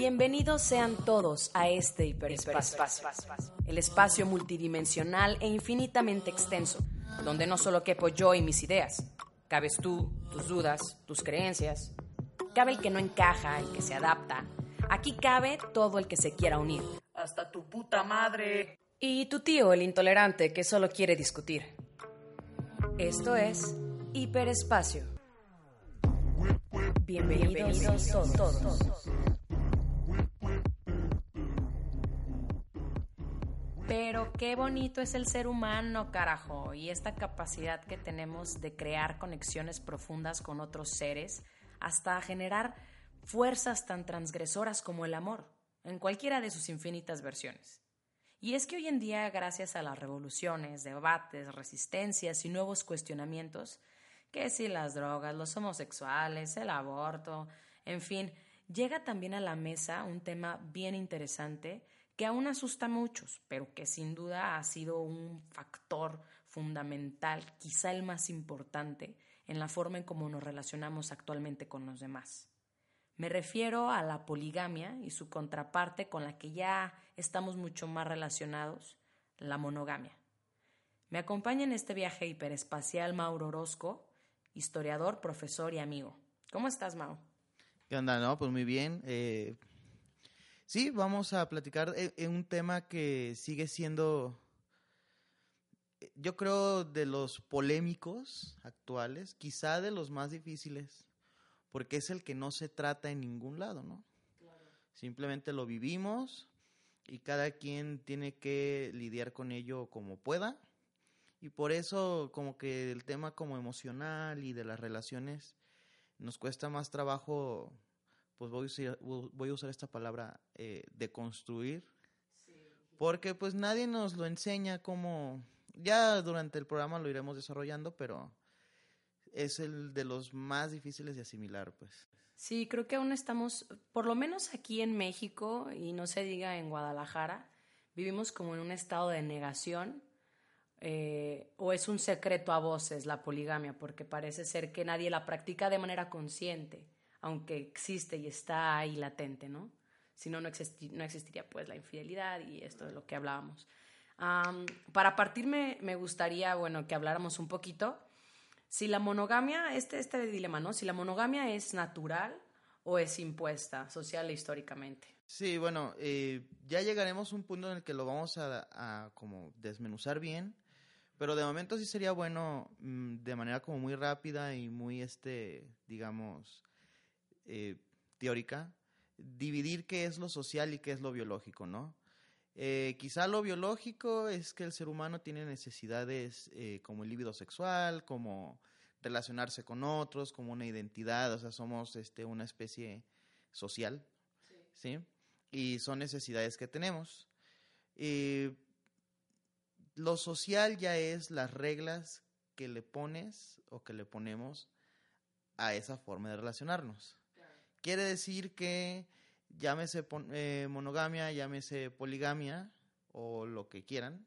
Bienvenidos sean todos a este hiperespacio, el espacio multidimensional e infinitamente extenso, donde no solo quepo yo y mis ideas, cabes tú, tus dudas, tus creencias, cabe el que no encaja, el que se adapta, aquí cabe todo el que se quiera unir. Hasta tu puta madre. Y tu tío, el intolerante, que solo quiere discutir. Esto es Hiperespacio. Bienvenidos, todos. Pero qué bonito es el ser humano, carajo, y esta capacidad que tenemos de crear conexiones profundas con otros seres, hasta generar fuerzas tan transgresoras como el amor, en cualquiera de sus infinitas versiones. Y es que hoy en día, gracias a las revoluciones, debates, resistencias y nuevos cuestionamientos, que si las drogas, los homosexuales, el aborto, en fin, llega también a la mesa un tema bien interesante que aún asusta a muchos, pero que sin duda ha sido un factor fundamental, quizá el más importante, en la forma en cómo nos relacionamos actualmente con los demás. Me refiero a la poligamia y su contraparte con la que ya estamos mucho más relacionados, la monogamia. Me acompaña en este viaje hiperespacial Mauro Orozco, historiador, profesor y amigo. ¿Cómo estás, Mau? ¿Qué onda? Pues muy bien. Eh, Sí, vamos a platicar en un tema que sigue siendo, eh, yo creo, de los polémicos actuales, quizá de los más difíciles, porque es el que no se trata en ningún lado, ¿no? Simplemente lo vivimos y cada quien tiene que lidiar con ello como pueda. Y por eso como que el tema como emocional y de las relaciones nos cuesta más trabajo pues voy a usar, voy a usar esta palabra eh, de construir, porque pues nadie nos lo enseña como, ya durante el programa lo iremos desarrollando, pero es el de los más difíciles de asimilar, pues. Sí, creo que aún estamos, por lo menos aquí en México, y no se diga en Guadalajara, vivimos como en un estado de negación, eh, o es un secreto a voces la poligamia, porque parece ser que nadie la practica de manera consciente aunque existe y está ahí latente, ¿no? Si no, no, existiría pues la infidelidad y esto de lo que hablábamos. para partirme, me gustaría, bueno, que habláramos un poquito si la monogamia, este, este dilema, ¿no? Si la monogamia es natural o es impuesta social e históricamente. Sí, bueno, eh, ya llegaremos a un punto en el que lo vamos a, a, como desmenuzar bien, pero de momento sí sería bueno mm, de manera como muy rápida y muy, este, digamos, eh, teórica, dividir qué es lo social y qué es lo biológico, ¿no? Eh, quizá lo biológico es que el ser humano tiene necesidades eh, como el líbido sexual, como relacionarse con otros, como una identidad, o sea, somos este, una especie social, ¿sí? Y son necesidades que tenemos. lo social ya es las reglas que le pones o que le ponemos a esa forma de relacionarnos. Quiere decir que llámese eh, monogamia, llámese poligamia o lo que quieran,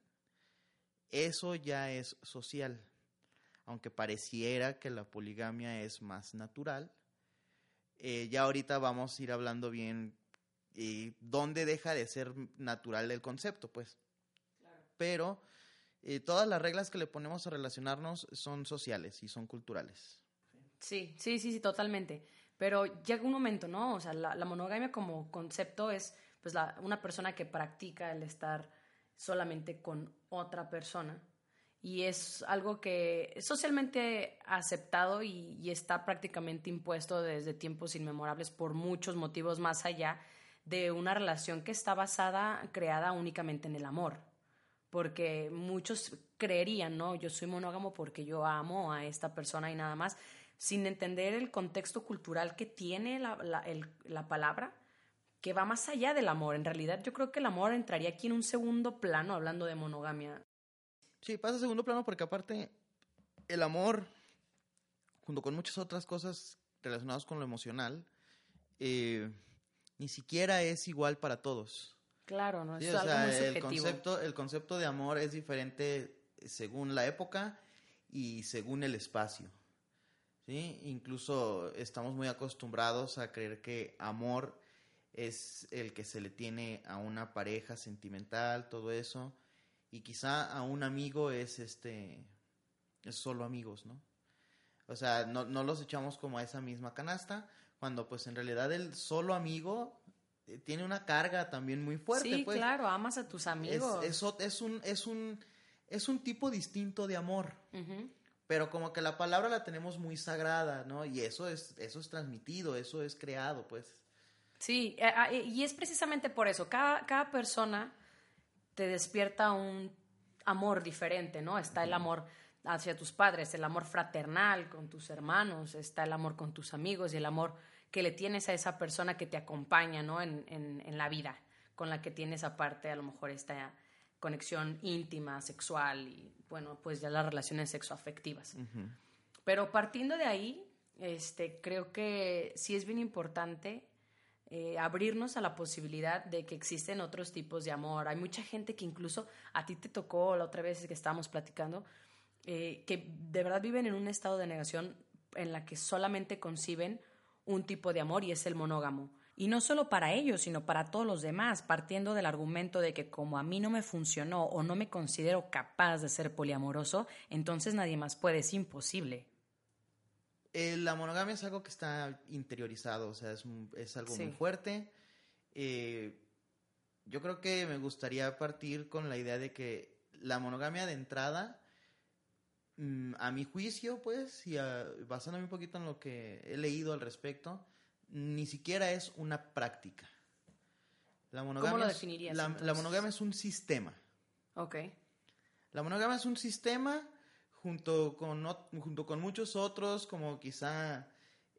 eso ya es social. Aunque pareciera que la poligamia es más natural, eh, ya ahorita vamos a ir hablando bien y dónde deja de ser natural el concepto, pues. Pero eh, todas las reglas que le ponemos a relacionarnos son sociales y son culturales. Sí, sí, sí, sí, totalmente. Pero llega un momento, ¿no? O sea, la, monogamia como concepto es pues una persona que practica el estar solamente con otra persona y es algo que es socialmente aceptado y, y, está prácticamente impuesto desde tiempos inmemorables por muchos motivos más allá de una relación que está basada, creada únicamente en el amor. Porque muchos creerían, ¿no? Yo soy monógamo porque yo amo a esta persona y nada más sin entender el contexto cultural que tiene la, la, palabra, que va más allá del amor. En realidad yo creo que el amor entraría aquí en un segundo plano hablando de monogamia. Sí, pasa a segundo plano porque aparte el amor, junto con muchas otras cosas relacionadas con lo emocional, eh, ni siquiera es igual para todos. Claro, no es algo muy el concepto, el concepto de amor es diferente según la época y según el espacio. ¿Sí? Incluso estamos muy acostumbrados a creer que amor es el que se le tiene a una pareja sentimental, todo eso, y quizá a un amigo es este es solo amigos, ¿no? O sea, no, no los echamos como a esa misma canasta, cuando pues en realidad el solo amigo eh, tiene una carga también muy fuerte. Sí, pues. claro, amas a tus amigos. Es, es, un, es, un, es un tipo distinto de amor. Pero como que la palabra la tenemos muy sagrada, ¿no? Y eso es, eso es transmitido, eso es creado, pues. Sí, eh, ah, y es precisamente por eso. Cada, cada persona te despierta un amor diferente, ¿no? Está el amor hacia tus padres, el amor fraternal con tus hermanos, está el amor con tus amigos y el amor que le tienes a esa persona que te acompaña, ¿no? En, en, la vida, con la que tienes aparte a lo mejor esta conexión íntima, sexual y, bueno, pues ya las relaciones sexoafectivas. Pero partiendo de ahí, este, creo que sí es bien importante eh, abrirnos a la posibilidad de que existen otros tipos de amor. Hay mucha gente que incluso a ti te tocó la otra vez que estábamos platicando, eh, que de verdad viven en un estado de negación en la que solamente conciben un tipo de amor y es el monógamo. Y no solo para ellos, sino para todos los demás, partiendo del argumento de que como a mí no me funcionó o no me considero capaz de ser poliamoroso, entonces nadie más puede, es imposible. Eh, la monogamia es algo que está interiorizado, o sea, es, algo muy fuerte. Eh, yo creo que me gustaría partir con la idea de que la monogamia de entrada Mm, a mi juicio, pues, y basándome un poquito en lo que he leído al respecto, ni siquiera es una práctica. La monogamia ¿Cómo lo definirías? la, monogamia es un sistema. Ok. La monogamia es un sistema junto con, junto con muchos otros, como quizá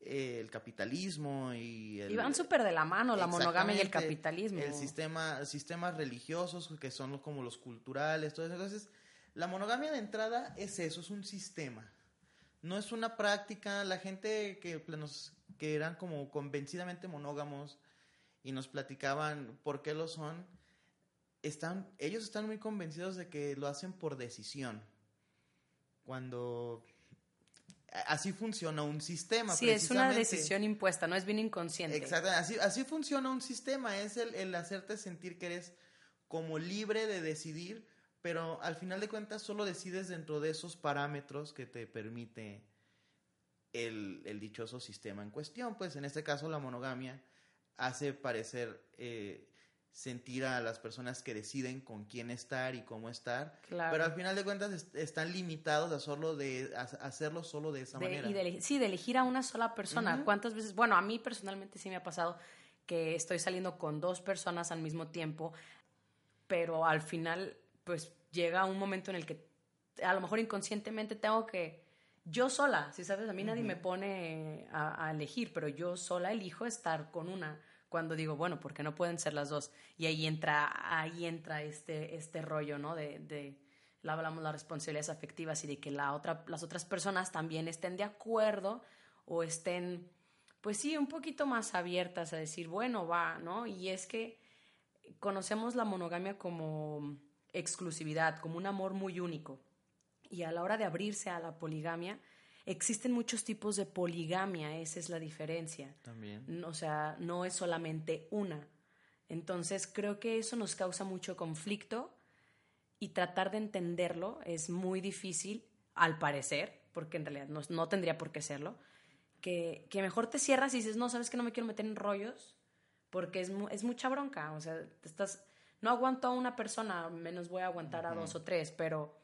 eh, el capitalismo y... y van súper de la mano la monogamia y el capitalismo. El sistema, sistemas religiosos que son como los culturales, todo eso. Entonces, la monogamia de entrada es eso, es un sistema. No es una práctica. La gente que, nos, que eran como convencidamente monógamos y nos platicaban por qué lo son, están, ellos están muy convencidos de que lo hacen por decisión. Cuando así funciona un sistema. Sí, es una decisión impuesta, no es bien inconsciente. Exacto, así, así funciona un sistema, es el, el, hacerte sentir que eres como libre de decidir pero al final de cuentas solo decides dentro de esos parámetros que te permite el, dichoso sistema en cuestión. Pues en este caso la monogamia hace parecer eh, sentir a las personas que deciden con quién estar y cómo estar, pero al final de cuentas están limitados a, solo de, hacerlo solo de esa manera. sí, de elegir a una sola persona. ¿Cuántas veces? Bueno, a mí personalmente sí me ha pasado que estoy saliendo con dos personas al mismo tiempo, pero al final pues llega un momento en el que a lo mejor inconscientemente tengo que, yo sola, si sabes, a mí nadie me pone a, elegir, pero yo sola elijo estar con una cuando digo, bueno, porque no pueden ser las dos. Y ahí entra, ahí entra este, este rollo, ¿no? De, de hablamos las responsabilidades afectivas y de que la otra, las otras personas también estén de acuerdo o estén, pues sí, un poquito más abiertas a decir, bueno, va, ¿no? Y es que conocemos la monogamia como exclusividad, como un amor muy único. Y a la hora de abrirse a la poligamia, existen muchos tipos de poligamia, esa es la diferencia. También. O sea, no es solamente una. Entonces, creo que eso nos causa mucho conflicto y tratar de entenderlo es muy difícil, al parecer, porque en realidad no, tendría por qué serlo, que, que, mejor te cierras y dices, no, sabes que no me quiero meter en rollos, porque es, es mucha bronca, o sea, te estás no aguanto a una persona, menos voy a aguantar a dos o tres, pero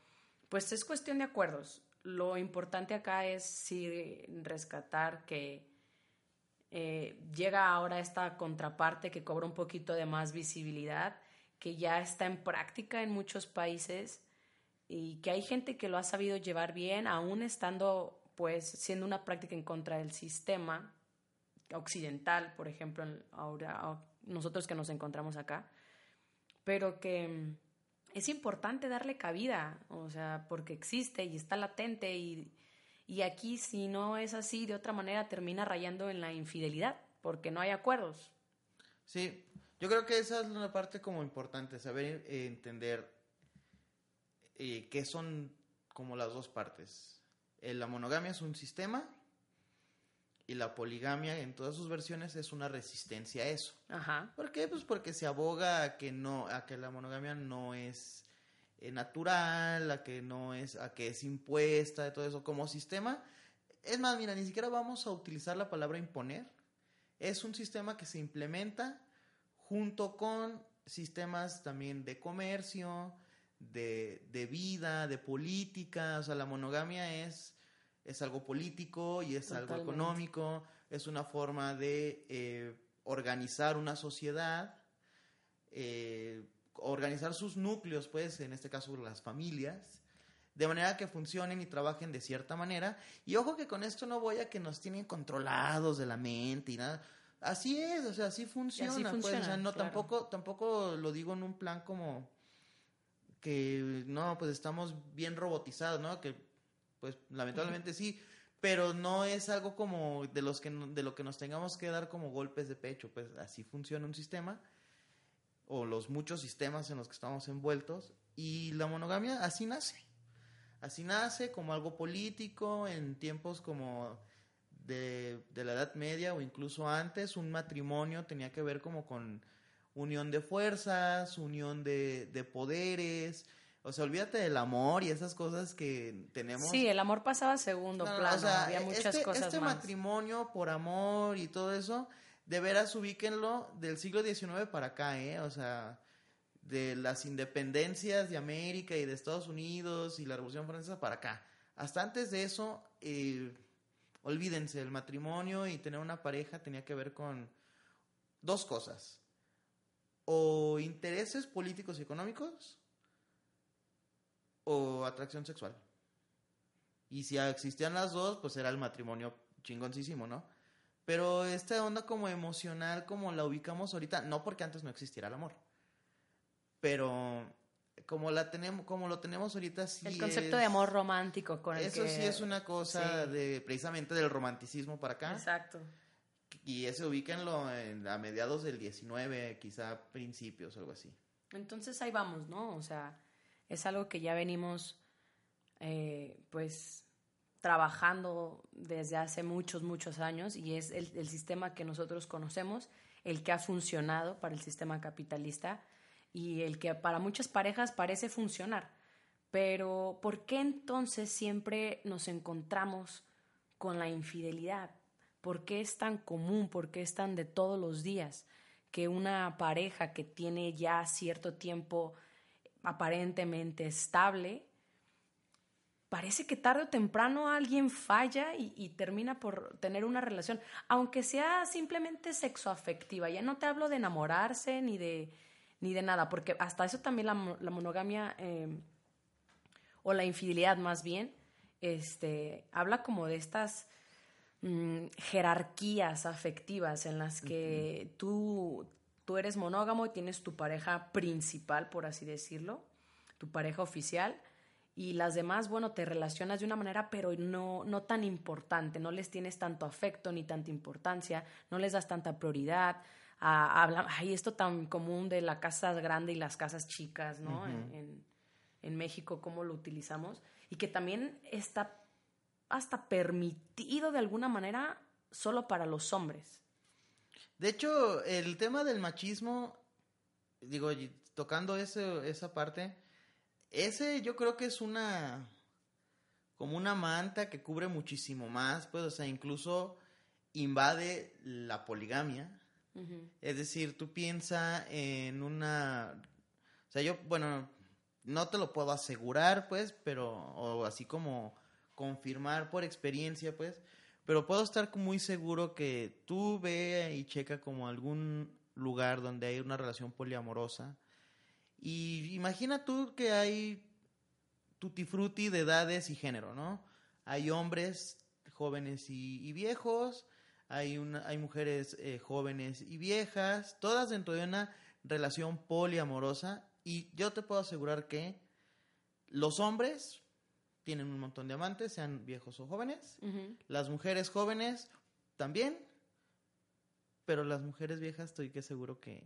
pues es cuestión de acuerdos. Lo importante acá es sí rescatar que eh, llega ahora esta contraparte que cobra un poquito de más visibilidad, que ya está en práctica en muchos países y que hay gente que lo ha sabido llevar bien, aún estando pues siendo una práctica en contra del sistema occidental, por ejemplo, ahora nosotros que nos encontramos acá, pero que mm, es importante darle cabida, o sea, porque existe y está latente y, y aquí si no es así, de otra manera termina rayando en la infidelidad, porque no hay acuerdos. Sí, yo creo que esa es una parte como importante, saber eh, entender eh, qué son como las dos partes. Eh, la monogamia es un sistema y la poligamia en todas sus versiones es una resistencia a eso. Ajá. ¿Por qué? Pues porque se aboga a que no, a que la monogamia no es eh, natural, a que no es, a que es impuesta, de todo eso como sistema. Es más, mira, ni siquiera vamos a utilizar la palabra imponer. Es un sistema que se implementa junto con sistemas también de comercio, de, de vida, de política. O sea, la monogamia es es algo político y es algo económico, es una forma de eh, organizar una sociedad, eh, organizar sus núcleos, pues, en este caso las familias, de manera que funcionen y trabajen de cierta manera. Y ojo que con esto no voy a que nos tienen controlados de la mente y nada. Así es, o sea, así funciona, pues, o sea, no tampoco tampoco lo digo en un plan como que no, pues estamos bien robotizados, ¿no? Que pues lamentablemente sí, pero no es algo como de los que de lo que nos tengamos que dar como golpes de pecho, pues así funciona un sistema o los muchos sistemas en los que estamos envueltos y la monogamia así nace. Así nace como algo político en tiempos como de, de la Edad Media o incluso antes, un matrimonio tenía que ver como con unión de fuerzas, unión de, de poderes, o sea, olvídate del amor y esas cosas que tenemos. Sí, el amor pasaba a segundo plano. había muchas este, cosas este matrimonio por amor y todo eso, de veras ubíquenlo del siglo XIX para acá, ¿eh? O sea, de las independencias de América y de Estados Unidos y la Revolución Francesa para acá. Hasta antes de eso, eh, olvídense, el matrimonio y tener una pareja tenía que ver con dos cosas. O intereses políticos y económicos o atracción sexual. Y si existían las dos, pues era el matrimonio chingoncísimo, ¿no? Pero esta onda como emocional, como la ubicamos ahorita, no porque antes no existiera el amor, pero como la tenemos, como lo tenemos ahorita sí el concepto de amor romántico con el eso sí es una cosa de precisamente del romanticismo para acá. Exacto. Y ese ubíquenlo en, a mediados del 19, quizá principios, algo así. Entonces ahí vamos, ¿no? O sea, es algo que ya venimos eh, pues trabajando desde hace muchos, muchos años y es el, el, sistema que nosotros conocemos, el que ha funcionado para el sistema capitalista y el que para muchas parejas parece funcionar. Pero ¿por qué entonces siempre nos encontramos con la infidelidad? ¿Por qué es tan común? ¿Por qué es tan de todos los días que una pareja que tiene ya cierto tiempo aparentemente estable, parece que tarde o temprano alguien falla y, termina por tener una relación, aunque sea simplemente sexoafectiva. Ya no te hablo de enamorarse ni de, ni de nada, porque hasta eso también la, monogamia em, o la infidelidad más bien, este, habla como de estas mm, jerarquías afectivas en las que tú tú eres monógamo y tienes tu pareja principal, por así decirlo, tu pareja oficial, y las demás, bueno, te relacionas de una manera, pero no, no tan importante, no les tienes tanto afecto ni tanta importancia, no les das tanta prioridad. Ah, hay esto tan común de la casa grande y las casas chicas, ¿no? en, en México, cómo lo utilizamos, y que también está hasta permitido de alguna manera solo para los hombres. De hecho, el tema del machismo, digo, tocando ese, esa parte, ese yo creo que es una, como una manta que cubre muchísimo más, pues, o sea, incluso invade la poligamia. Es decir, tú piensas en una, o sea, yo, bueno, no te lo puedo asegurar, pues, pero, o así como confirmar por experiencia, pues, pero puedo estar muy seguro que tú ve y checa como algún lugar donde hay una relación poliamorosa. Y imagina tú que hay tutti frutti de edades y género, ¿no? Hay hombres jóvenes y, viejos, hay, hay mujeres eh, jóvenes y viejas, todas dentro de una relación poliamorosa y yo te puedo asegurar que los hombres tienen un montón de amantes, sean viejos o jóvenes, las mujeres jóvenes también, pero las mujeres viejas estoy que seguro que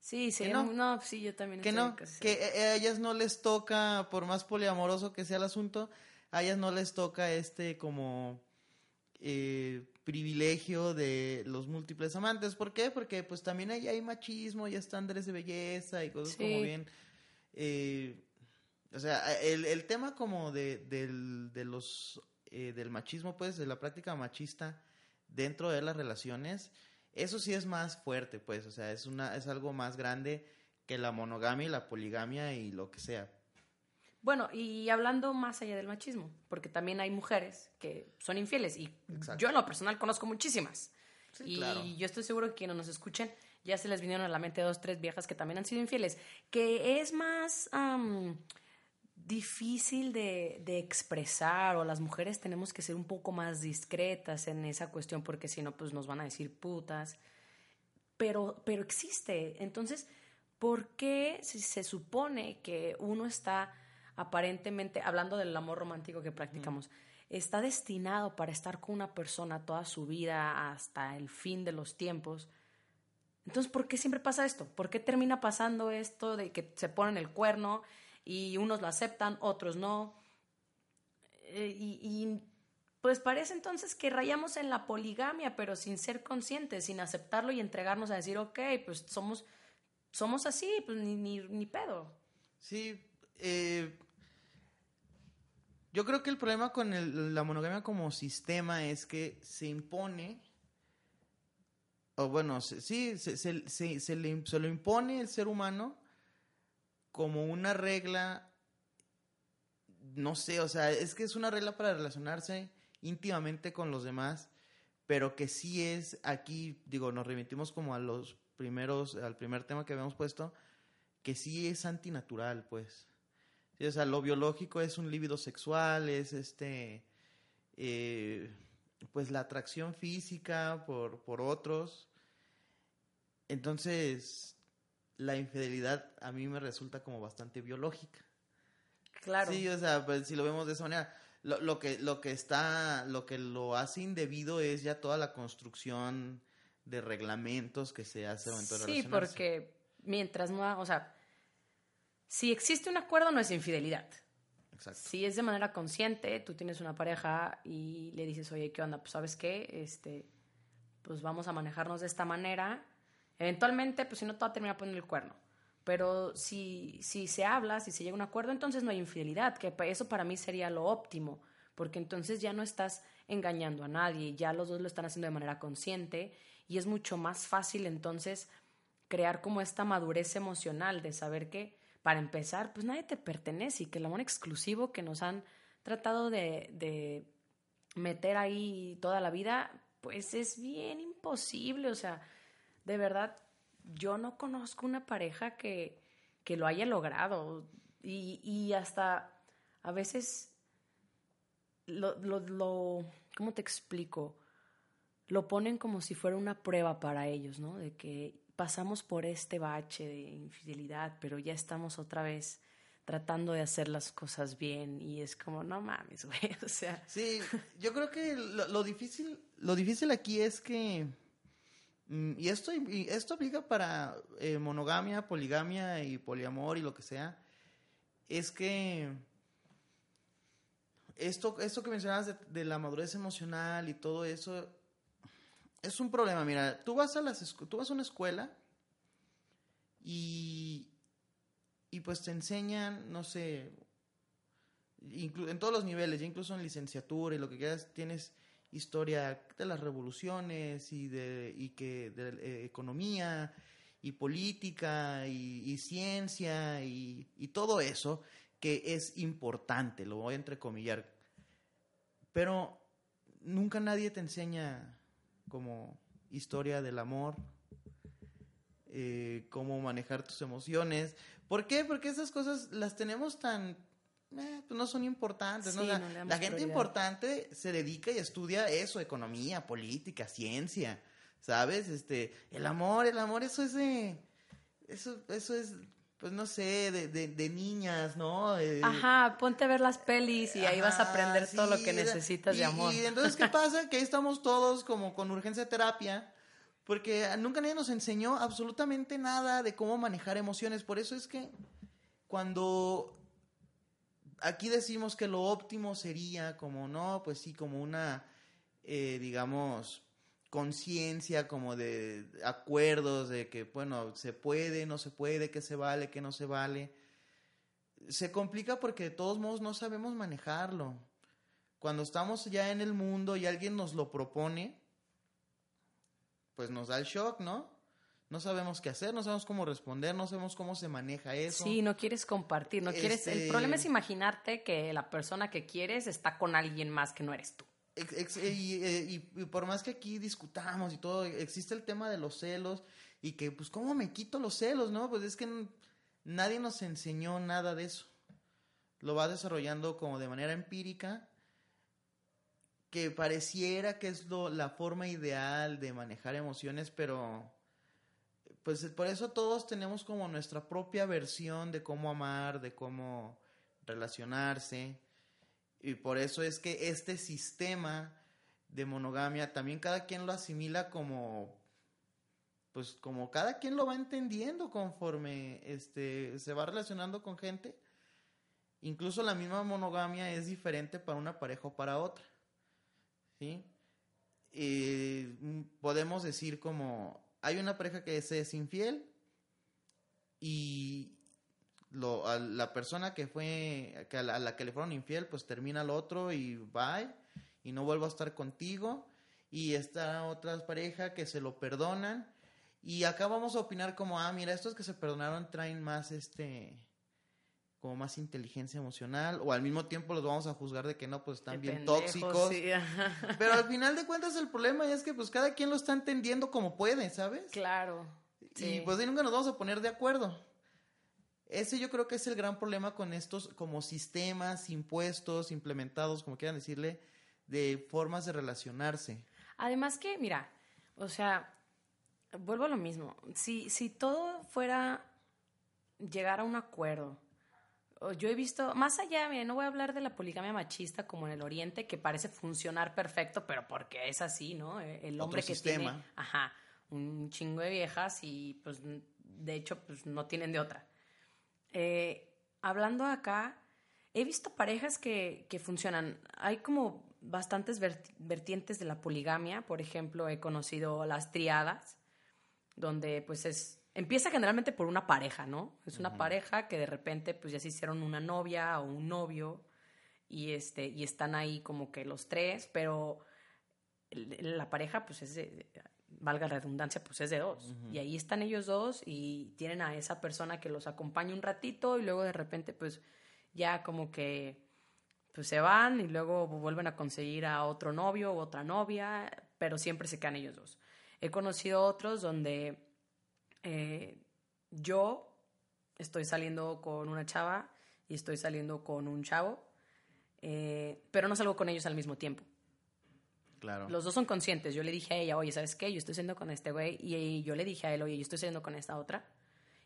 Sí, sí, no. sí, yo también. Que no, que a ellas no les toca, por más poliamoroso que sea el asunto, a ellas no les toca este como eh, privilegio de los múltiples amantes. ¿Por qué? Porque pues también ahí hay machismo y estándares de belleza y cosas como bien... Eh, o sea, el, el tema como de, del, de los, eh, del machismo, pues, de la práctica machista dentro de las relaciones, eso sí es más fuerte, pues, o sea, es, una, es algo más grande que la monogamia y la poligamia y lo que sea. Bueno, y hablando más allá del machismo, porque también hay mujeres que son infieles y yo en lo personal conozco muchísimas. y yo estoy seguro que quienes nos escuchen ya se les vinieron a la mente dos, tres viejas que también han sido infieles, que es más difícil de, de, expresar o las mujeres tenemos que ser un poco más discretas en esa cuestión porque si no, pues nos van a decir putas. Pero, pero existe. Entonces, ¿por qué si se supone que uno está aparentemente, hablando del amor romántico que practicamos, está destinado para estar con una persona toda su vida hasta el fin de los tiempos? Entonces, ¿por qué siempre pasa esto? ¿Por qué termina pasando esto de que se ponen el cuerno y unos lo aceptan, otros no. Eh, y, pues parece entonces que rayamos en la poligamia, pero sin ser conscientes, sin aceptarlo y entregarnos a decir, ok, pues somos, somos así, pues ni, ni, pedo. Sí, eh, yo creo que el problema con la monogamia como sistema es que se impone, o bueno, sí, se, se, se, le, se lo impone el ser humano como una regla, no sé, o sea, es que es una regla para relacionarse íntimamente con los demás, pero que sí es aquí, digo, nos remitimos como a los primeros, al primer tema que habíamos puesto, que sí es antinatural, pues. o sea, lo biológico es un líbido sexual, es este, eh, pues la atracción física por, por otros. Entonces, la infidelidad a mí me resulta como bastante biológica. Claro. Sí, o sea, pues si lo vemos de esa manera, lo, lo, que lo que está, lo que lo hace indebido es ya toda la construcción de reglamentos que se hace de Sí, porque mientras no, o sea, si existe un acuerdo no es infidelidad. Exacto. Si es de manera consciente, tú tienes una pareja y le dices, oye, ¿qué onda? Pues sabes qué, este, pues vamos a manejarnos de esta manera Eventualmente, pues si no, te va a terminar poniendo el cuerno. Pero si, si se habla, si se llega a un acuerdo, entonces no hay infidelidad, que eso para mí sería lo óptimo, porque entonces ya no estás engañando a nadie, ya los dos lo están haciendo de manera consciente y es mucho más fácil entonces crear como esta madurez emocional de saber que, para empezar, pues nadie te pertenece y que el amor exclusivo que nos han tratado de, de meter ahí toda la vida, pues es bien imposible, o sea, de verdad, yo no conozco una pareja que, que lo haya logrado y, y hasta a veces lo, lo, lo, ¿cómo te explico? Lo ponen como si fuera una prueba para ellos, ¿no? De que pasamos por este bache de infidelidad, pero ya estamos otra vez tratando de hacer las cosas bien y es como, no mames, güey, o sea. Sí, yo creo que lo, difícil, lo difícil aquí es que y esto, y esto aplica para eh, monogamia, poligamia y poliamor y lo que sea. Es que esto, esto que mencionabas de, la madurez emocional y todo eso es un problema. Mira, tú vas a, las, tú vas a una escuela y, y pues te enseñan, no sé, en todos los niveles, incluso en licenciatura y lo que quieras, tienes historia de las revoluciones y de y que de eh, economía y política y, ciencia y, y, todo eso que es importante, lo voy a entrecomillar. Pero nunca nadie te enseña como historia del amor, eh, cómo manejar tus emociones. ¿Por qué? Porque esas cosas las tenemos tan eh, pues no son importantes. ¿no? Sí, O sea, no le damos la gente prioridad. importante se dedica y estudia eso, economía, política, ciencia, ¿sabes? Este, el amor, el amor, eso es de, eso, eso es, pues no sé, de, de, de niñas, ¿no? Eh, Ajá, ponte a ver las pelis y ahí vas a aprender todo lo que necesitas y- de amor. Y entonces, ¿qué pasa? Que ahí estamos todos como con urgencia de terapia, porque nunca nadie nos enseñó absolutamente nada de cómo manejar emociones. Por eso es que cuando aquí decimos que lo óptimo sería como, no, pues sí, como una, eh, digamos, conciencia, como de acuerdos de que, bueno, se puede, no se puede, que se vale, que no se vale se complica porque de todos modos no sabemos manejarlo. Cuando estamos ya en el mundo y alguien nos lo propone, pues nos da el shock, ¿no? No sabemos qué hacer, no sabemos cómo responder, no sabemos cómo se maneja eso. Sí, no quieres compartir, no quieres. El Este- problema es imaginarte que la persona que quieres está con alguien más que no eres tú. Y, eh, y- y por más que aquí discutamos y todo, existe el tema de los celos y que, pues, ¿cómo me quito los celos, no? Pues es que nadie nos enseñó nada de eso. Lo va desarrollando como de manera empírica, que pareciera que es lo, la forma ideal de manejar emociones, pero pues por eso todos tenemos como nuestra propia versión de cómo amar, de cómo relacionarse. Y por eso es que este sistema de monogamia también cada quien lo asimila como pues como cada quien lo va entendiendo conforme este se va relacionando con gente. Incluso la misma monogamia es diferente para una pareja o para otra. ¿Sí? Eh, podemos decir como hay una pareja que se es infiel y lo, a la persona que fue que a, la, a la que le fueron infiel pues termina el otro y bye y no vuelvo a estar contigo. Y esta otra pareja que se lo perdonan. Y acá vamos a opinar como ah mira estos que se perdonaron traen más este como más inteligencia emocional o al mismo tiempo los vamos a juzgar de que no pues están bien pendejos, tóxicos sí, pero al final de cuentas el problema es que pues cada quien lo está entendiendo como puede sabes Claro. y pues ahí nunca nos vamos a poner de acuerdo. Ese yo creo que es el gran problema con estos como sistemas, impuestos, implementados, como quieran decirle, de formas de relacionarse. Además que, mira, o sea, vuelvo a lo mismo. Si, si todo fuera llegar a un acuerdo, yo he visto, más allá, mira, no voy a hablar de la poligamia machista como en el Oriente, que parece funcionar perfecto, pero porque es así, ¿no? Eh, El Otro hombre que sistema. tiene, ajá, un chingo de viejas y pues de hecho pues no tienen de otra. Eh, hablando acá, he visto parejas que, que funcionan. Hay como bastantes vert- vertientes de la poligamia. Por ejemplo, he conocido las triadas, donde pues es... Empieza generalmente por una pareja, ¿no? Es una pareja que de repente pues ya se hicieron una novia o un novio y, este, y están ahí como que los tres, pero la pareja pues es de, valga la redundancia, pues es de dos. Y ahí están ellos dos y tienen a esa persona que los acompaña un ratito y luego de repente pues ya como que pues se van y luego vuelven a conseguir a otro novio u otra novia, pero siempre se quedan ellos dos. He conocido otros donde eh, yo estoy saliendo con una chava y estoy saliendo con un chavo, eh, pero no salgo con ellos al mismo tiempo. Claro. Los dos son conscientes. Yo le dije a ella, oye, ¿sabes qué? Yo estoy saliendo con este güey. Y yo le dije a él, oye, yo estoy saliendo con esta otra.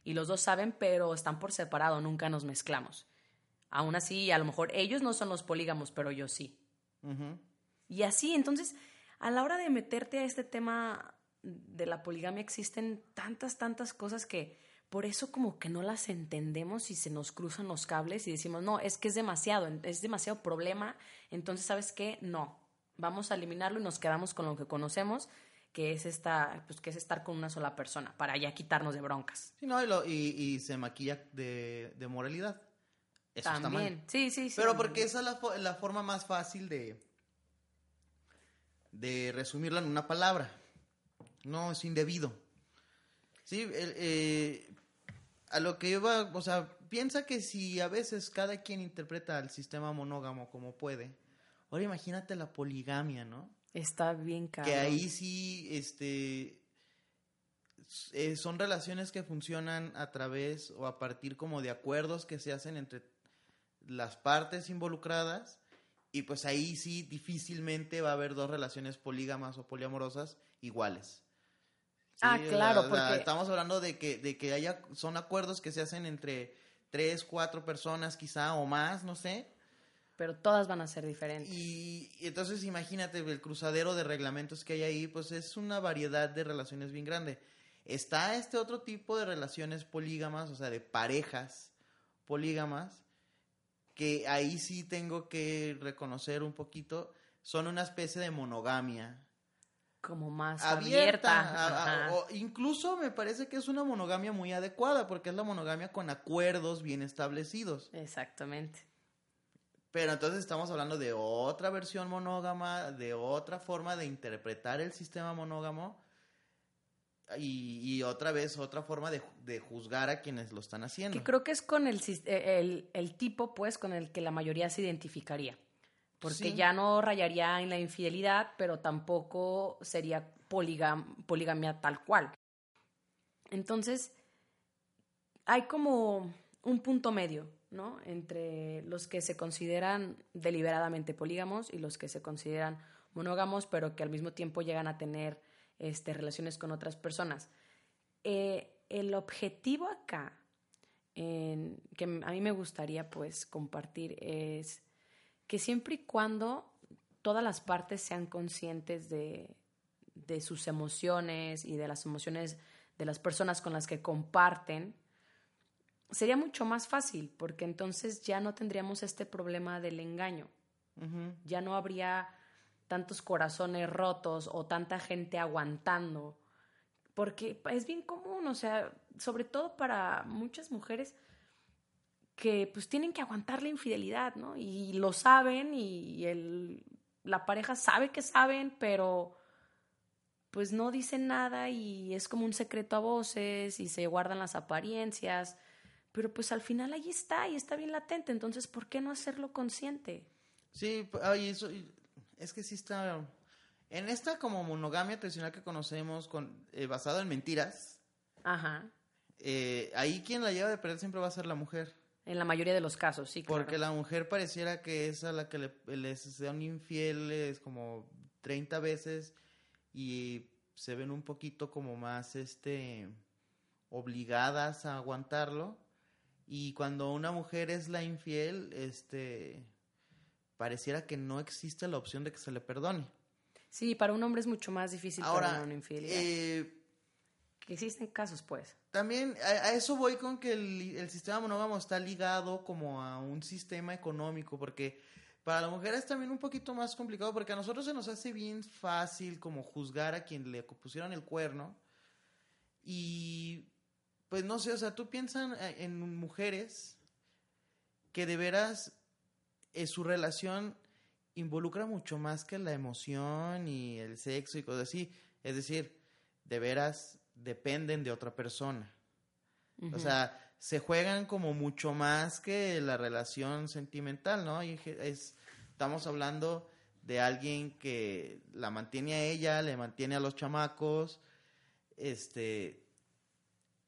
Y los dos saben, pero están por separado, nunca nos mezclamos. Aún así, a lo mejor ellos no son los polígamos, pero yo sí. Y así, entonces, a la hora de meterte a este tema de la poligamia existen tantas, tantas cosas que por eso como que no las entendemos y se nos cruzan los cables y decimos, no, es que es demasiado, es demasiado problema, entonces, ¿sabes qué? No, vamos a eliminarlo y nos quedamos con lo que conocemos, que es, esta, pues, que es estar con una sola persona, para ya quitarnos de broncas. Sí, no, y, lo- y- y se maquilla de, de moralidad. Eso está También, mal. sí, sí, sí. Pero porque esa es la, la forma más fácil de, de resumirla en una palabra. No, es indebido. Sí, el- eh, a lo que iba, o sea, piensa que si a veces cada quien interpreta el sistema monógamo como puede, ahora imagínate la poligamia, ¿no? Está bien caro. Que ahí sí, este, eh, son relaciones que funcionan a través o a partir como de acuerdos que se hacen entre las partes involucradas y pues ahí sí difícilmente va a haber dos relaciones polígamas o poliamorosas iguales. Ah, claro, porque... estamos hablando de que, de que haya, son acuerdos que se hacen entre tres, cuatro personas quizá o más, no sé. Pero todas van a ser diferentes. Y, y entonces imagínate el cruzadero de reglamentos que hay ahí, pues es una variedad de relaciones bien grande. Está este otro tipo de relaciones polígamas, o sea, de parejas polígamas, que ahí sí tengo que reconocer un poquito, son una especie de monogamia. Como más abierta. o incluso me parece que es una monogamia muy adecuada, porque es la monogamia con acuerdos bien establecidos. Exactamente. Pero entonces estamos hablando de otra versión monógama, de otra forma de interpretar el sistema monógamo y, otra vez otra forma de, juzgar a quienes lo están haciendo. Que creo que es con el, eh, el, tipo, pues, con el que la mayoría se identificaría. Porque ya no rayaría en la infidelidad, pero tampoco sería poligamia tal cual. Entonces, hay como un punto medio, ¿no? Entre los que se consideran deliberadamente polígamos y los que se consideran monógamos, pero que al mismo tiempo llegan a tener este, relaciones con otras personas. Eh, el objetivo acá, que a mí me gustaría pues compartir, es que siempre y cuando todas las partes sean conscientes de, de sus emociones y de las emociones de las personas con las que comparten, sería mucho más fácil, porque entonces ya no tendríamos este problema del engaño. Ya no habría tantos corazones rotos o tanta gente aguantando, porque es bien común, o sea, sobre todo para muchas mujeres que pues tienen que aguantar la infidelidad, ¿no? Y lo saben y el, la pareja sabe que saben, pero pues no dicen nada y es como un secreto a voces y se guardan las apariencias, pero pues al final ahí está y está bien latente, entonces ¿por qué no hacerlo consciente? Sí, ay, eso, es que sí está... En esta como monogamia tradicional que conocemos, con, eh, basado en mentiras, Ajá. Eh, ahí quien la lleva de perder siempre va a ser la mujer. En la mayoría de los casos, sí. Porque la mujer pareciera que es a la que le, les sean infieles como 30 veces y se ven un poquito como más este obligadas a aguantarlo y cuando una mujer es la infiel este pareciera que no existe la opción de que se le perdone. Sí, para un hombre es mucho más difícil Ahora, perdonar una infidelidad. Eh, existen casos, pues. También a, eso voy con que el, sistema monógamo está ligado como a un sistema económico, porque para la mujer es también un poquito más complicado, porque a nosotros se nos hace bien fácil como juzgar a quien le pusieron el cuerno. Y pues no sé, o sea, tú piensas en mujeres que de veras eh, su relación involucra mucho más que la emoción y el sexo y cosas así. Es decir, de veras dependen de otra persona. O sea, se juegan como mucho más que la relación sentimental, ¿no? Y es, estamos hablando de alguien que la mantiene a ella, le mantiene a los chamacos, este,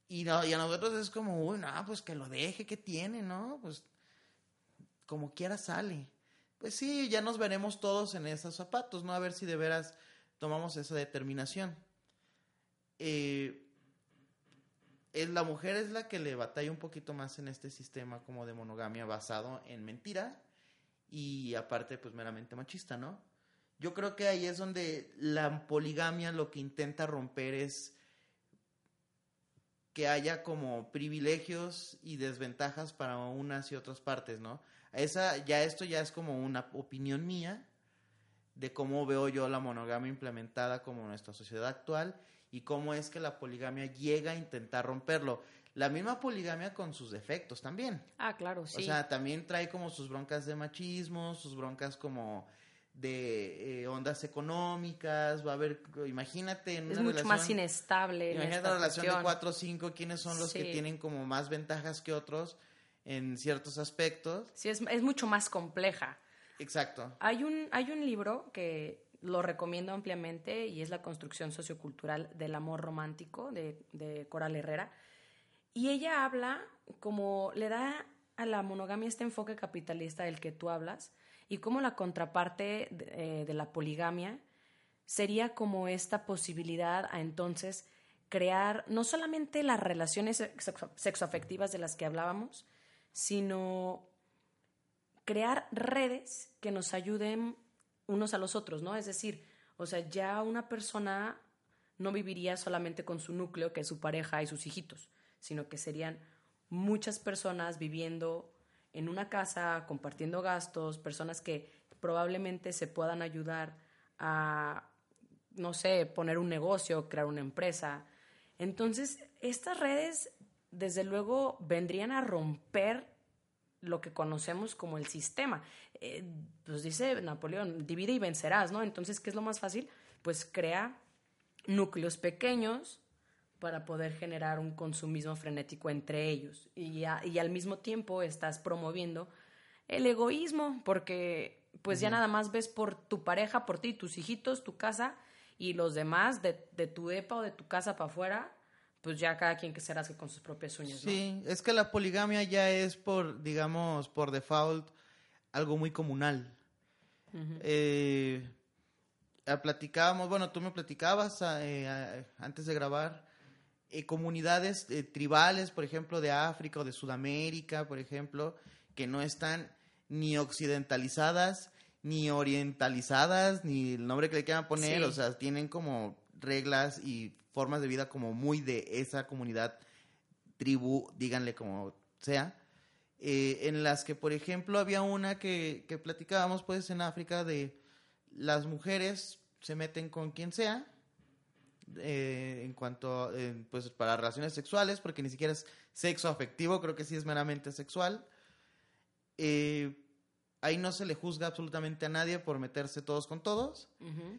y, no, y a nosotros es como, uy, no, pues que lo deje, que tiene, ¿no? Pues como quiera sale. Pues sí, ya nos veremos todos en esos zapatos, ¿no? A ver si de veras tomamos esa determinación. Eh, la mujer es la que le batalla un poquito más en este sistema como de monogamia basado en mentira y aparte pues meramente machista, ¿no? Yo creo que ahí es donde la poligamia lo que intenta romper es que haya como privilegios y desventajas para unas y otras partes, ¿no? Esa, ya esto ya es como una opinión mía de cómo veo yo la monogamia implementada como nuestra sociedad actual y cómo es que la poligamia llega a intentar romperlo. La misma poligamia con sus defectos también. Ah, claro, sí. O sea, también trae como sus broncas de machismo, sus broncas como de eh, ondas económicas, va a haber, imagínate en es mucho más inestable. Imagínate una relación de cuatro o cinco, quiénes son los que tienen como más ventajas que otros en ciertos aspectos. Sí, es, es mucho más compleja. Exacto. Hay un, hay un libro que lo recomiendo ampliamente y es La construcción sociocultural del amor romántico de, de Coral Herrera. Y ella habla como le da a la monogamia este enfoque capitalista del que tú hablas y cómo la contraparte de, eh, la poligamia sería como esta posibilidad a entonces crear no solamente las relaciones sexoafectivas de las que hablábamos, sino crear redes que nos ayuden unos a los otros, ¿no? Es decir, o sea, ya una persona no viviría solamente con su núcleo, que es su pareja y sus hijitos, sino que serían muchas personas viviendo en una casa, compartiendo gastos, personas que probablemente se puedan ayudar a, no sé, poner un negocio, crear una empresa. Entonces, estas redes, desde luego, vendrían a romper lo que conocemos como el sistema. Eh, pues dice Napoleón, divide y vencerás, ¿no? Entonces, ¿qué es lo más fácil? Pues crea núcleos pequeños para poder generar un consumismo frenético entre ellos. Y, y al mismo tiempo estás promoviendo el egoísmo, porque pues ya nada más ves por tu pareja, por ti, tus hijitos, tu casa y los demás de, de tu depa o de tu casa para afuera, pues ya cada quien que se rasgue con sus propias uñas. Sí, es que la poligamia ya es por, digamos, por default, algo muy comunal. eh, platicábamos, bueno, tú me platicabas eh, antes de grabar, eh, comunidades eh, tribales, por ejemplo, de África o de Sudamérica, por ejemplo, que no están ni occidentalizadas, ni orientalizadas, ni el nombre que le quieran poner, o sea, tienen como reglas y formas de vida como muy de esa comunidad, tribu, díganle como sea, en las que, por ejemplo, había una que, platicábamos, pues, en África de las mujeres se meten con quien sea, eh, en cuanto, pues para relaciones sexuales, porque ni siquiera es sexo afectivo, creo que sí es meramente sexual. Eh, ahí no se le juzga absolutamente a nadie por meterse todos con todos.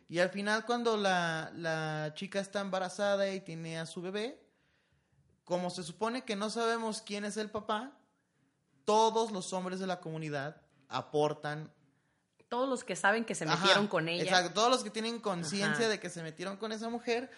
Y al final, cuando la, la chica está embarazada y tiene a su bebé, como se supone que no sabemos quién es el papá, todos los hombres de la comunidad aportan todos los que saben que se metieron con ella. Exacto, todos los que tienen conciencia de que se metieron con esa mujer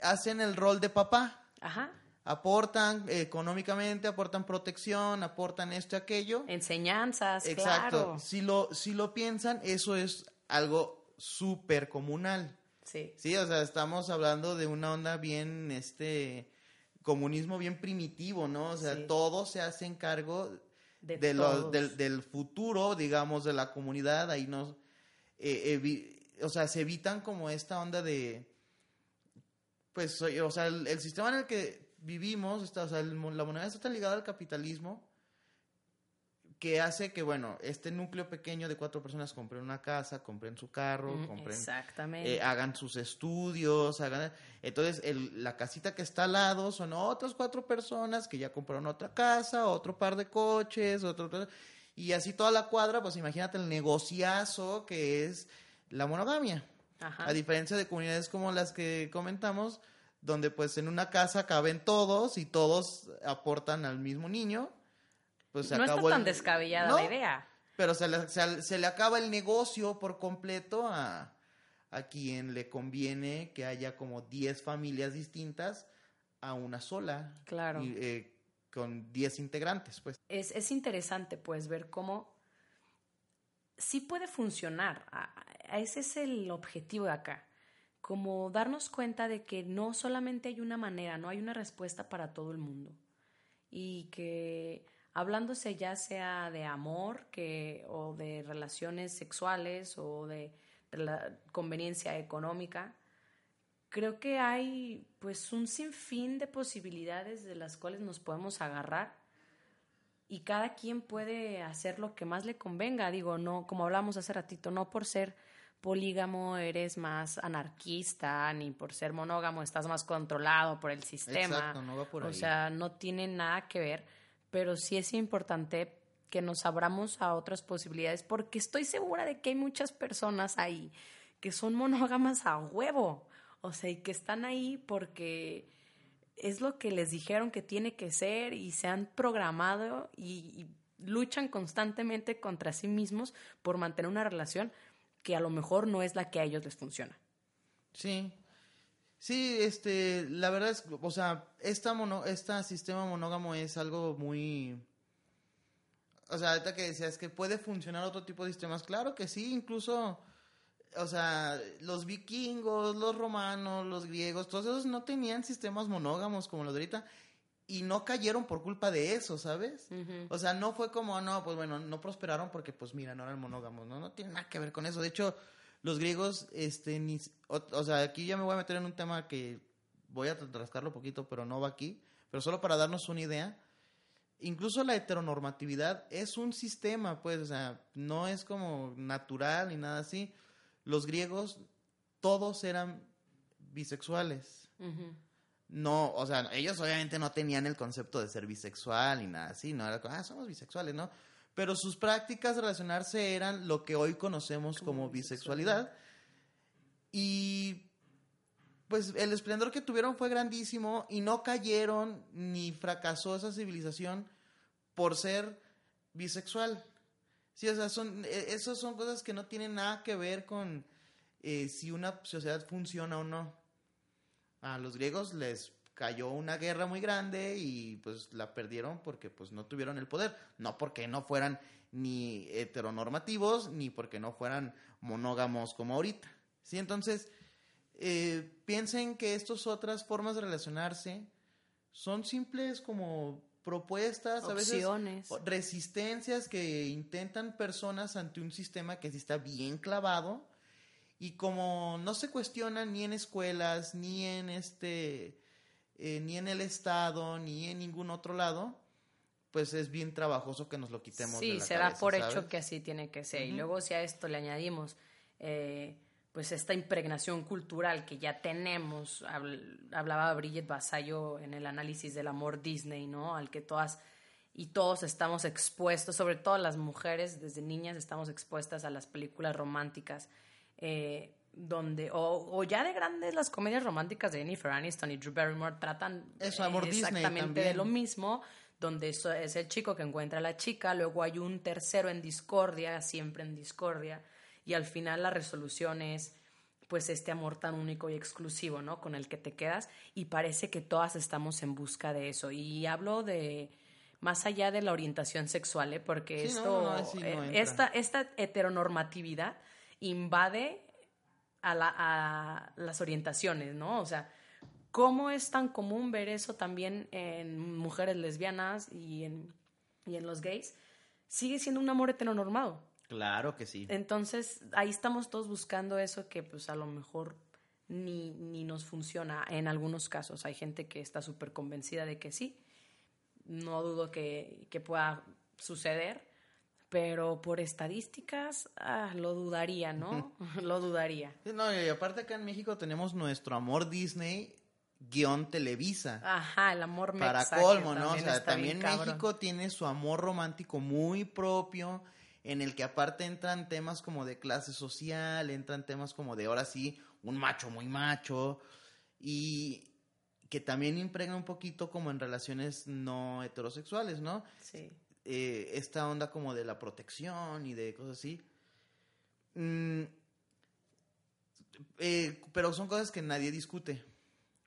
hacen el rol de papá. Ajá. Aportan económicamente, aportan protección, aportan esto y aquello. Enseñanzas, Exacto. Si lo, si lo piensan, eso es algo súper comunal. Sí. Sí, o sea, estamos hablando de una onda bien, este, comunismo bien primitivo, ¿no? O sea, todos se hacen cargo de del, del, futuro, digamos, de la comunidad, ahí no, eh, o sea, se evitan como esta onda de, pues, o sea, el, sistema en el que vivimos, está, o sea, la moneda está ligada al capitalismo, que hace que, bueno, este núcleo pequeño de cuatro personas compren una casa, compren su carro, compren, eh, hagan sus estudios, hagan, entonces el, la casita que está al lado son otras cuatro personas que ya compraron otra casa, otro par de coches, otro, y así toda la cuadra, pues imagínate el negociazo que es la monogamia. A diferencia de comunidades como las que comentamos, donde pues en una casa caben todos y todos aportan al mismo niño pues no está tan descabellada la idea. Pero se le, se, le, acaba el negocio por completo a, a quien le conviene que haya como 10 familias distintas a una sola. Claro. Y, eh, con 10 integrantes, pues. Es, es, interesante, pues, ver cómo sí puede funcionar. ese es el objetivo de acá. Como darnos cuenta de que no solamente hay una manera, no hay una respuesta para todo el mundo. Y que hablándose ya sea de amor que, o de relaciones sexuales o de conveniencia económica, creo que hay pues un sinfín de posibilidades de las cuales nos podemos agarrar y cada quien puede hacer lo que más le convenga. Digo, no, como hablamos hace ratito, no por ser polígamo eres más anarquista, ni por ser monógamo estás más controlado por el sistema. Exacto, no va por ahí. O sea, no tiene nada que ver pero sí es importante que nos abramos a otras posibilidades, porque estoy segura de que hay muchas personas ahí que son monógamas a huevo, o sea, y que están ahí porque es lo que les dijeron que tiene que ser y se han programado y, luchan constantemente contra sí mismos por mantener una relación que a lo mejor no es la que a ellos les funciona. Sí, Sí, este, la verdad es, o sea, esta mono, este sistema monógamo es algo muy, o sea, ahorita que decías que puede funcionar otro tipo de sistemas, claro que sí, incluso, o sea, los vikingos, los romanos, los griegos, todos esos no tenían sistemas monógamos como los de ahorita y no cayeron por culpa de eso, ¿sabes? O sea, no fue como, no, pues bueno, no prosperaron porque, pues mira, no eran monógamos, ¿no? No tiene nada que ver con eso. De hecho, los griegos, este, ni, o, sea, aquí ya me voy a meter en un tema que voy a rascarlo un poquito, pero no va aquí, pero solo para darnos una idea. Incluso la heteronormatividad es un sistema, pues, o sea, no es como natural ni nada así. Los griegos, todos eran bisexuales no, o sea, ellos obviamente no tenían el concepto de ser bisexual ni nada así, no era como, ah, somos bisexuales, ¿no? Pero sus prácticas de relacionarse eran lo que hoy conocemos como, bisexualidad. Y pues el esplendor que tuvieron fue grandísimo y no cayeron ni fracasó esa civilización por ser bisexual. Sí, o sea, son, e, esas son cosas que no tienen nada que ver con eh, si una sociedad funciona o no a los griegos les cayó una guerra muy grande y pues la perdieron porque pues no tuvieron el poder, no porque no fueran ni heteronormativos ni porque no fueran monógamos como ahorita. ¿Sí? Entonces, eh, piensen que estas otras formas de relacionarse son simples como propuestas, a veces resistencias que intentan personas ante un sistema que sí está bien clavado y como no se cuestionan ni en escuelas, ni en este, eh, ni en el Estado, ni en ningún otro lado, pues es bien trabajoso que nos lo quitemos. Sí, de la se da por hecho que así tiene que ser. Y luego si a esto le añadimos, eh, pues esta impregnación cultural que ya tenemos, hablaba Bridget Basayo en el análisis del amor Disney, ¿no? Al que todas y todos estamos expuestos, sobre todo las mujeres, desde niñas estamos expuestas a las películas románticas eh, donde, o, ya de grandes las comedias románticas de Jennifer Aniston y Drew Barrymore tratan exactamente de lo mismo, donde es el chico que encuentra a la chica, luego hay un tercero en discordia, siempre en discordia, y al final la resolución es pues este amor tan único y exclusivo, ¿no? Con el que te quedas y parece que todas estamos en busca de eso. Y hablo de más allá de la orientación sexual, ¿eh? porque esto, eh, esta, esta heteronormatividad invade a, las orientaciones, ¿no? O sea, ¿cómo es tan común ver eso también en mujeres lesbianas y en, y en los gays? Sigue siendo un amor heteronormado. Claro que sí. Entonces, ahí estamos todos buscando eso que pues a lo mejor ni, ni nos funciona en algunos casos. Hay gente que está súper convencida de que sí. No dudo que, que pueda suceder, pero por estadísticas ah, lo dudaría, ¿no? lo dudaría. No, y aparte acá en México tenemos nuestro amor Disney guion Televisa. Ajá, el amor Para colmo, ¿no? O sea, también México tiene su amor romántico muy propio, en el que aparte entran temas como de clase social, entran temas como de ahora sí, un macho muy macho, y que también impregna un poquito como en relaciones no heterosexuales, ¿no? Sí. Eh, esta onda como de la protección y de cosas así. Mm, eh, pero son cosas que nadie discute.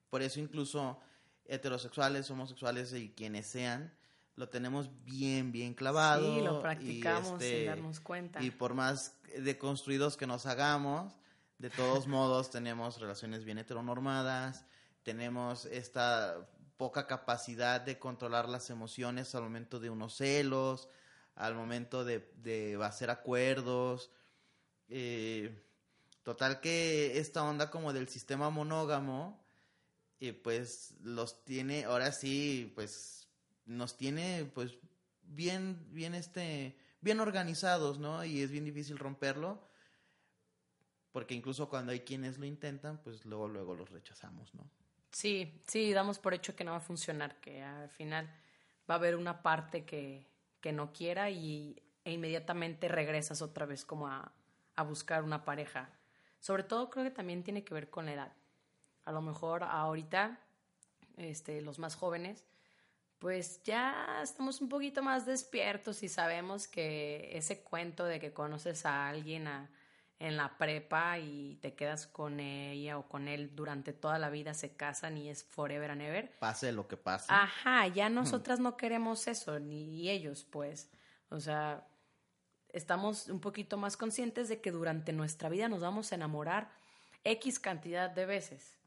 Por eso incluso heterosexuales, homosexuales y quienes sean, lo tenemos bien, bien clavado. Sí, lo practicamos sin este, darnos cuenta. Y por más deconstruidos que nos hagamos, de todos modos tenemos relaciones bien heteronormadas, tenemos esta poca capacidad de controlar las emociones al momento de unos celos, al momento de, hacer acuerdos. Eh, total que esta onda como del sistema monógamo, eh, pues los tiene, ahora sí, pues nos tiene pues bien, bien este, bien organizados, ¿no? Y es bien difícil romperlo. Porque incluso cuando hay quienes lo intentan, pues luego, luego los rechazamos, ¿no? Sí, sí, damos por hecho que no va a funcionar, que al final va a haber una parte que, que no quiera y, e inmediatamente regresas otra vez como a, a buscar una pareja. Sobre todo creo que también tiene que ver con la edad. A lo mejor ahorita, este, los más jóvenes, pues ya estamos un poquito más despiertos y sabemos que ese cuento de que conoces a alguien a en la prepa y te quedas con ella o con él durante toda la vida, se casan y es forever and ever. Pase lo que pase. Ajá, ya nosotras no queremos eso, ni ellos, pues. O sea, estamos un poquito más conscientes de que durante nuestra vida nos vamos a enamorar X cantidad de veces.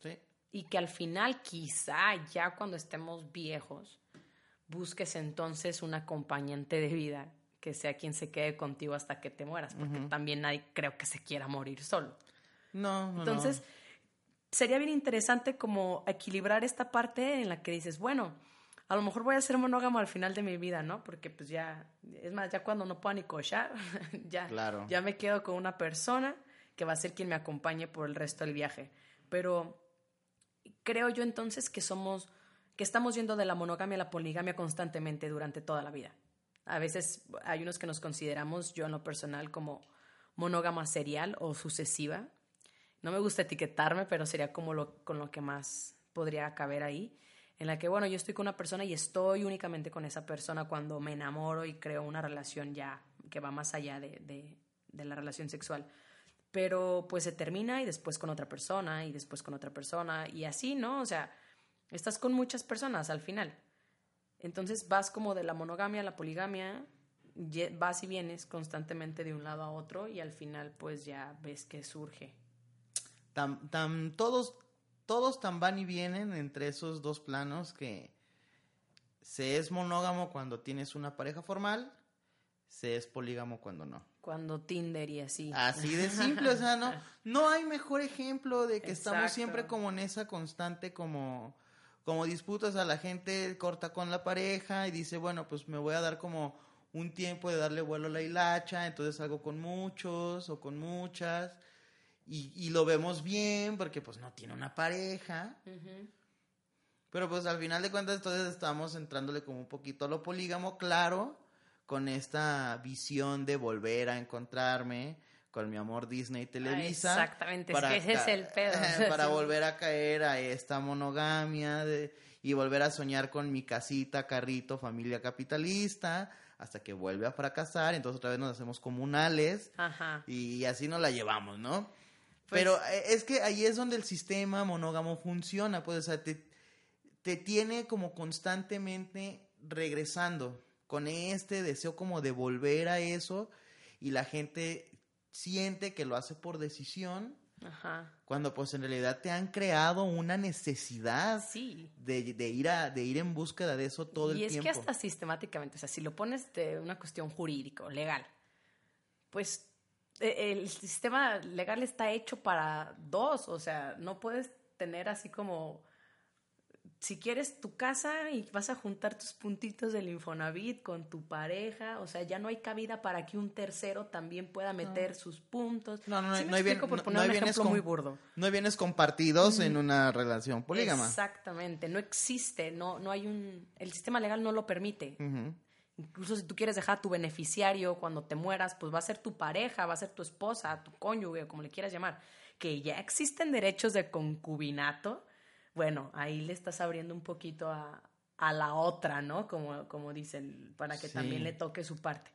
Sí. Y que al final, quizá ya cuando estemos viejos, busques entonces un acompañante de vida que sea quien se quede contigo hasta que te mueras, porque también nadie creo que se quiera morir solo. No, no. Entonces, sería bien interesante como equilibrar esta parte en la que dices, bueno, a lo mejor voy a ser monógamo al final de mi vida, ¿no? Porque pues ya, es más, ya cuando no pueda ni cochar, ya, ya me quedo con una persona que va a ser quien me acompañe por el resto del viaje. Pero creo yo entonces que somos, que estamos yendo de la monogamia a la poligamia constantemente durante toda la vida. A veces hay unos que nos consideramos, yo en lo personal, como monógama serial o sucesiva. No me gusta etiquetarme, pero sería como lo, con lo que más podría caber ahí. En la que, bueno, yo estoy con una persona y estoy únicamente con esa persona cuando me enamoro y creo una relación ya que va más allá de, de la relación sexual. Pero pues se termina y después con otra persona y después con otra persona y así, ¿no? O sea, estás con muchas personas al final. Entonces vas como de la monogamia a la poligamia, vas y vienes constantemente de un lado a otro y al final pues ya ves que surge. Tan, todos, todos tan van y vienen entre esos dos planos que se es monógamo cuando tienes una pareja formal, se es polígamo cuando no. Cuando Tinder y así. Así de simple, o sea, no, no hay mejor ejemplo de que estamos siempre como en esa constante como como disputas a la gente corta con la pareja y dice, bueno, pues me voy a dar como un tiempo de darle vuelo a la hilacha, entonces salgo con muchos o con muchas y, lo vemos bien porque pues no tiene una pareja. Pero pues al final de cuentas entonces estamos entrándole como un poquito a lo polígamo, claro, con esta visión de volver a encontrarme con mi amor Disney Televisa. exactamente, es que ese es el pedo. para volver a caer a esta monogamia de, y volver a soñar con mi casita, carrito, familia capitalista, hasta que vuelve a fracasar, entonces otra vez nos hacemos comunales Ajá. y así nos la llevamos, ¿no? Pues Pero eh, es que ahí es donde el sistema monógamo funciona, pues, o sea, te, te tiene como constantemente regresando con este deseo como de volver a eso y la gente siente que lo hace por decisión. Ajá. Cuando pues en realidad te han creado una necesidad sí. de, ir a, de ir en búsqueda de eso todo el tiempo. Y es que hasta sistemáticamente, o sea, si lo pones de una cuestión jurídica, legal, pues e, el sistema legal está hecho para dos, o sea, no puedes tener así como si quieres tu casa y vas a juntar tus puntitos del Infonavit con tu pareja, o sea, ya no hay cabida para que un tercero también pueda meter sus puntos. No, no, no, no, hay bien, por poner un ejemplo muy burdo. No hay bienes compartidos en una relación polígama. Exactamente, no existe, no, no hay un, el sistema legal no lo permite. Incluso si tú quieres dejar a tu beneficiario cuando te mueras, pues va a ser tu pareja, va a ser tu esposa, tu cónyuge, como le quieras llamar, que ya existen derechos de concubinato bueno, ahí le estás abriendo un poquito a, la otra, ¿no? Como, como dicen, para que también le toque su parte,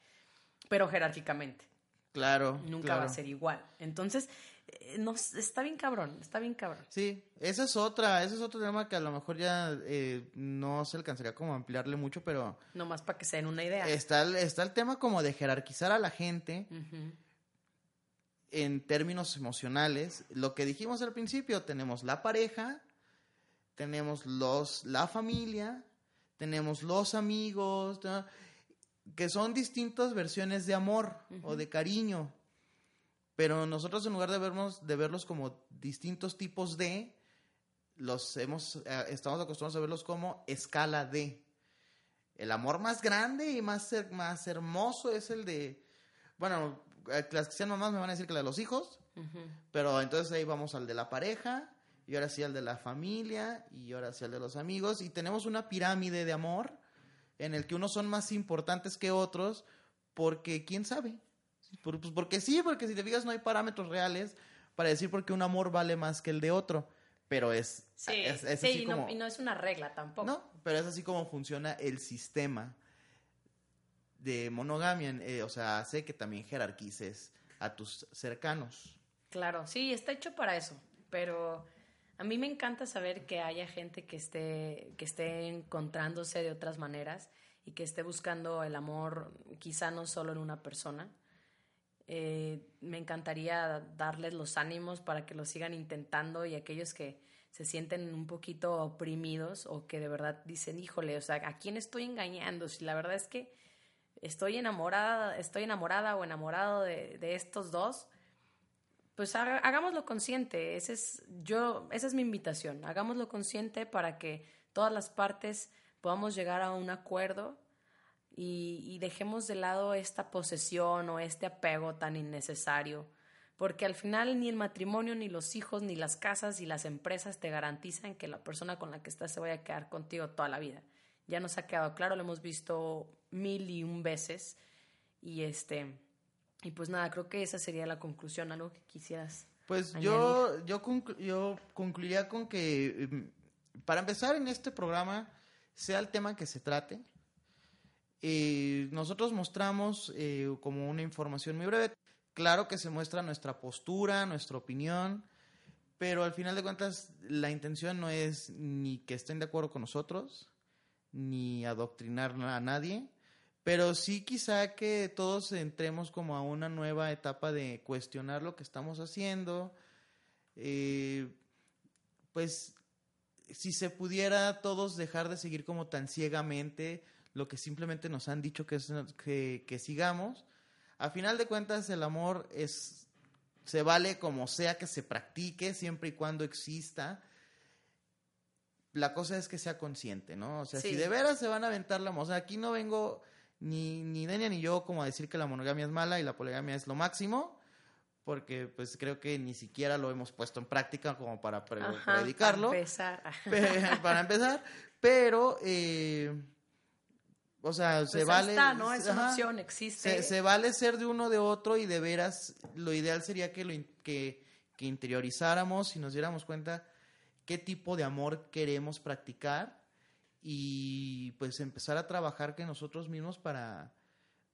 pero jerárquicamente. Claro. Nunca va a ser igual. Entonces, eh, no, está bien cabrón, está bien cabrón. Sí, esa es otra, ese es otro tema que a lo mejor ya eh, no se alcanzaría como a ampliarle mucho, pero... Nomás para que se den una idea. Está, está el tema como de jerarquizar a la gente en términos emocionales. Lo que dijimos al principio, tenemos la pareja, tenemos los, la familia, tenemos los amigos, que son distintas versiones de amor o de cariño. Pero nosotros en lugar de vernos, de verlos como distintos tipos de, los hemos, eh, estamos acostumbrados a verlos como escala de. El amor más grande y más, más hermoso es el de, bueno, eh, las que sean mamás me van a decir que la de los hijos, pero entonces ahí vamos al de la pareja, y ahora sí al de la familia, y ahora sí al de los amigos, y tenemos una pirámide de amor en el que unos son más importantes que otros, porque quién sabe. pues porque sí, porque si te fijas no hay parámetros reales para decir por qué un amor vale más que el de otro. Pero es, sí, y, no, es una regla tampoco. No, pero es así como funciona el sistema de monogamia. Eh, o sea, hace que también jerarquices a tus cercanos. Claro, sí, está hecho para eso. Pero a mí me encanta saber que haya gente que esté, que esté encontrándose de otras maneras y que esté buscando el amor quizá no solo en una persona. Eh, me encantaría darles los ánimos para que lo sigan intentando y aquellos que se sienten un poquito oprimidos o que de verdad dicen, híjole, o sea, ¿a quién estoy engañando? Si la verdad es que estoy enamorada, estoy enamorada o enamorado de, de estos dos, pues hagámoslo consciente. Ese es, yo, esa es mi invitación. Hagámoslo consciente para que todas las partes podamos llegar a un acuerdo y, dejemos de lado esta posesión o este apego tan innecesario. Porque al final ni el matrimonio, ni los hijos, ni las casas y las empresas te garantizan que la persona con la que estás se vaya a quedar contigo toda la vida. Ya nos ha quedado claro, lo hemos visto mil y un veces. Y este, y pues nada, creo que esa sería la conclusión, algo que quisieras. Pues yo, yo, yo concluiría con que, em, para empezar en este programa, sea el tema que se trate, eh, nosotros mostramos eh, como una información muy breve. Claro que se muestra nuestra postura, nuestra opinión, pero al final de cuentas la intención no es ni que estén de acuerdo con nosotros, ni adoctrinar a nadie, pero sí quizá que todos entremos como a una nueva etapa de cuestionar lo que estamos haciendo. Eh, pues si se pudiera todos dejar de seguir como tan ciegamente lo que simplemente nos han dicho que, que, que sigamos. A final de cuentas el amor es se vale como sea que se practique, siempre y cuando exista. La cosa es que sea consciente, ¿no? O sea, si de veras se van a aventar la... O sea, aquí no vengo ni, ni Denia ni yo como a decir que la monogamia es mala y la poligamia es lo máximo, porque pues creo que ni siquiera lo hemos puesto en práctica como para predicarlo. Para empezar. para empezar, pero... Eh, o sea, pues se vale. Está, ¿no? Es una opción, existe. Se, vale ser de uno de otro y de veras, lo ideal sería que, lo, que, que interiorizáramos y nos diéramos cuenta qué tipo de amor queremos practicar y pues empezar a trabajar que nosotros mismos para,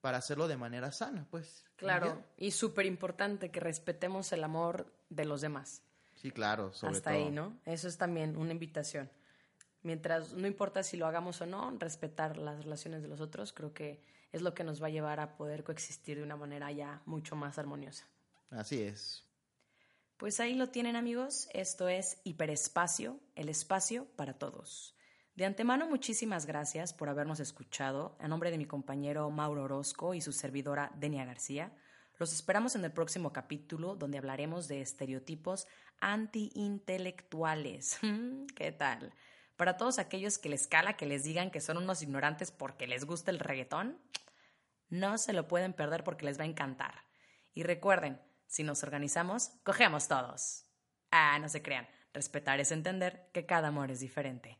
para hacerlo de manera sana, pues. Claro, y súper importante que respetemos el amor de los demás. Sí, claro, sobre Hasta ahí, ¿no? Eso es también una invitación. Mientras, no importa si lo hagamos o no, respetar las relaciones de los otros, creo que es lo que nos va a llevar a poder coexistir de una manera ya mucho más armoniosa. Así es. Pues ahí lo tienen amigos, esto es Hiperespacio, el espacio para todos. De antemano, muchísimas gracias por habernos escuchado. A nombre de mi compañero Mauro Orozco y su servidora Denia García, los esperamos en el próximo capítulo donde hablaremos de estereotipos antiintelectuales. ¿Qué tal? Para todos aquellos que les cala que les digan que son unos ignorantes porque les gusta el reggaetón, no se lo pueden perder porque les va a encantar. Y recuerden, si nos organizamos, cogemos todos. Ah, no se crean. Respetar es entender que cada amor es diferente.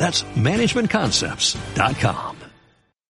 That's managementconcepts.com.